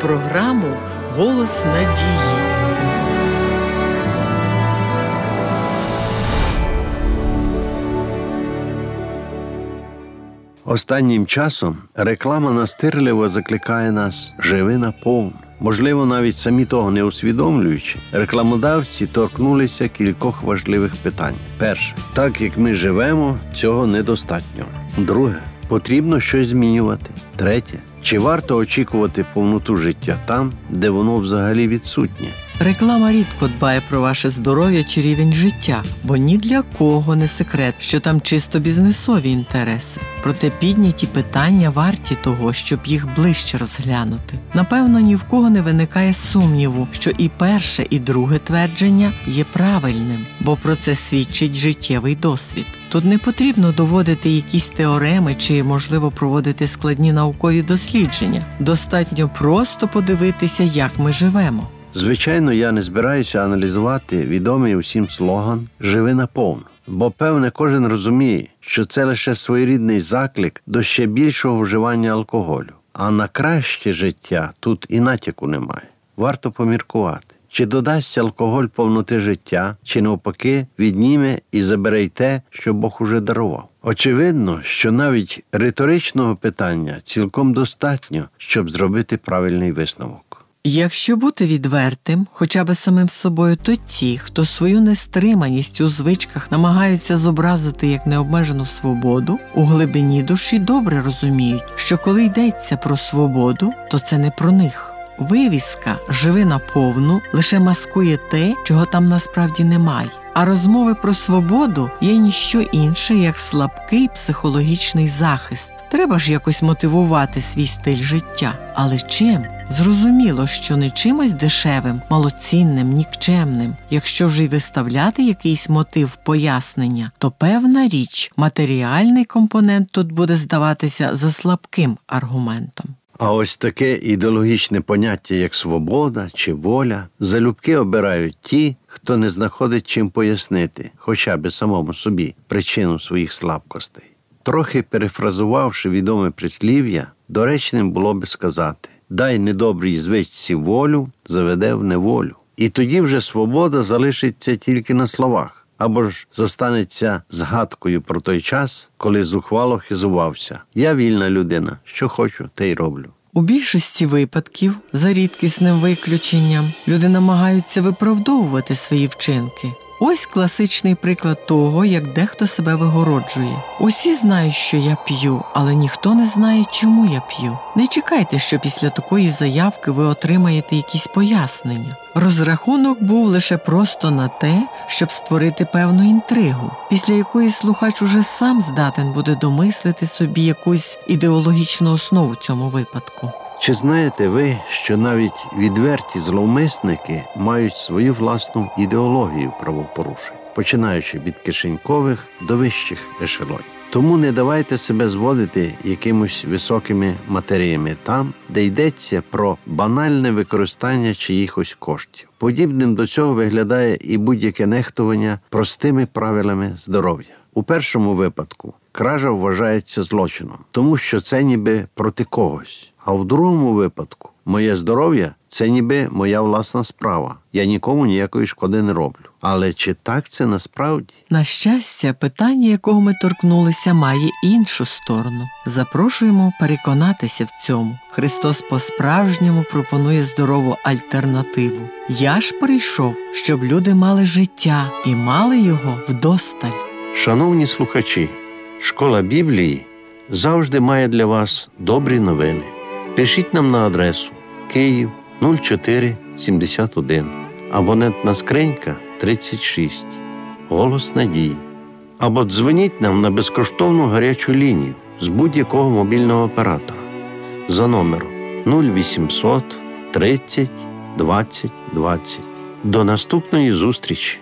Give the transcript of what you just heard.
програму Голос надії. Останнім часом реклама настирливо закликає нас живи наповну. Можливо, навіть самі того не усвідомлюючи, рекламодавці торкнулися кількох важливих питань. Перше, так як ми живемо, цього недостатньо. Друге, потрібно щось змінювати. Третє, чи варто очікувати повноту життя там, де воно взагалі відсутнє? Реклама рідко дбає про ваше здоров'я чи рівень життя, бо ні для кого не секрет, що там чисто бізнесові інтереси. Проте підняті питання варті того, щоб їх ближче розглянути. Напевно, ні в кого не виникає сумніву, що і перше, і друге твердження є правильним, бо про це свідчить життєвий досвід. Тут не потрібно доводити якісь теореми чи, можливо, проводити складні наукові дослідження. Достатньо просто подивитися, як ми живемо. Звичайно, я не збираюся аналізувати відомий усім слоган Живи наповну. Бо, певне, кожен розуміє, що це лише своєрідний заклик до ще більшого вживання алкоголю. А на краще життя тут і натяку немає. Варто поміркувати, чи додасть алкоголь повноти життя, чи навпаки відніме і забере й те, що Бог уже дарував. Очевидно, що навіть риторичного питання цілком достатньо, щоб зробити правильний висновок. Якщо бути відвертим, хоча би самим собою, то ті, хто свою нестриманість у звичках намагаються зобразити як необмежену свободу, у глибині душі добре розуміють, що коли йдеться про свободу, то це не про них. Вивіска живи наповну лише маскує те, чого там насправді немає. А розмови про свободу є ніщо інше, як слабкий психологічний захист. Треба ж якось мотивувати свій стиль життя. Але чим? Зрозуміло, що не чимось дешевим, малоцінним, нікчемним. Якщо вже й виставляти якийсь мотив пояснення, то певна річ, матеріальний компонент тут буде здаватися за слабким аргументом. А ось таке ідеологічне поняття, як свобода чи воля, залюбки обирають ті, хто не знаходить чим пояснити, хоча б самому собі, причину своїх слабкостей. Трохи перефразувавши відоме прислів'я, доречним було би сказати дай недобрій звичці волю, заведе в неволю. І тоді вже свобода залишиться тільки на словах, або ж зостанеться згадкою про той час, коли зухвало хизувався. Я вільна людина, що хочу, те й роблю. У більшості випадків, за рідкісним виключенням, люди намагаються виправдовувати свої вчинки. Ось класичний приклад того, як дехто себе вигороджує. Усі знають, що я п'ю, але ніхто не знає, чому я п'ю. Не чекайте, що після такої заявки ви отримаєте якісь пояснення. Розрахунок був лише просто на те, щоб створити певну інтригу, після якої слухач уже сам здатен буде домислити собі якусь ідеологічну основу цьому випадку. Чи знаєте ви, що навіть відверті зловмисники мають свою власну ідеологію правопорушень, починаючи від кишенькових до вищих ешелонів? Тому не давайте себе зводити якимось високими матеріями там, де йдеться про банальне використання чиїхось коштів. Подібним до цього виглядає і будь-яке нехтування простими правилами здоров'я. У першому випадку кража вважається злочином, тому що це ніби проти когось. А в другому випадку моє здоров'я це ніби моя власна справа. Я нікому ніякої шкоди не роблю. Але чи так це насправді? На щастя, питання, якого ми торкнулися, має іншу сторону. Запрошуємо переконатися в цьому. Христос по-справжньому пропонує здорову альтернативу. Я ж прийшов, щоб люди мали життя і мали його вдосталь. Шановні слухачі, школа Біблії завжди має для вас добрі новини. Пишіть нам на адресу Київ 0471, абонентна скринька 36, Голос Надії. Або дзвоніть нам на безкоштовну гарячу лінію з будь-якого мобільного оператора за номером 0800 30 20 20. До наступної зустрічі!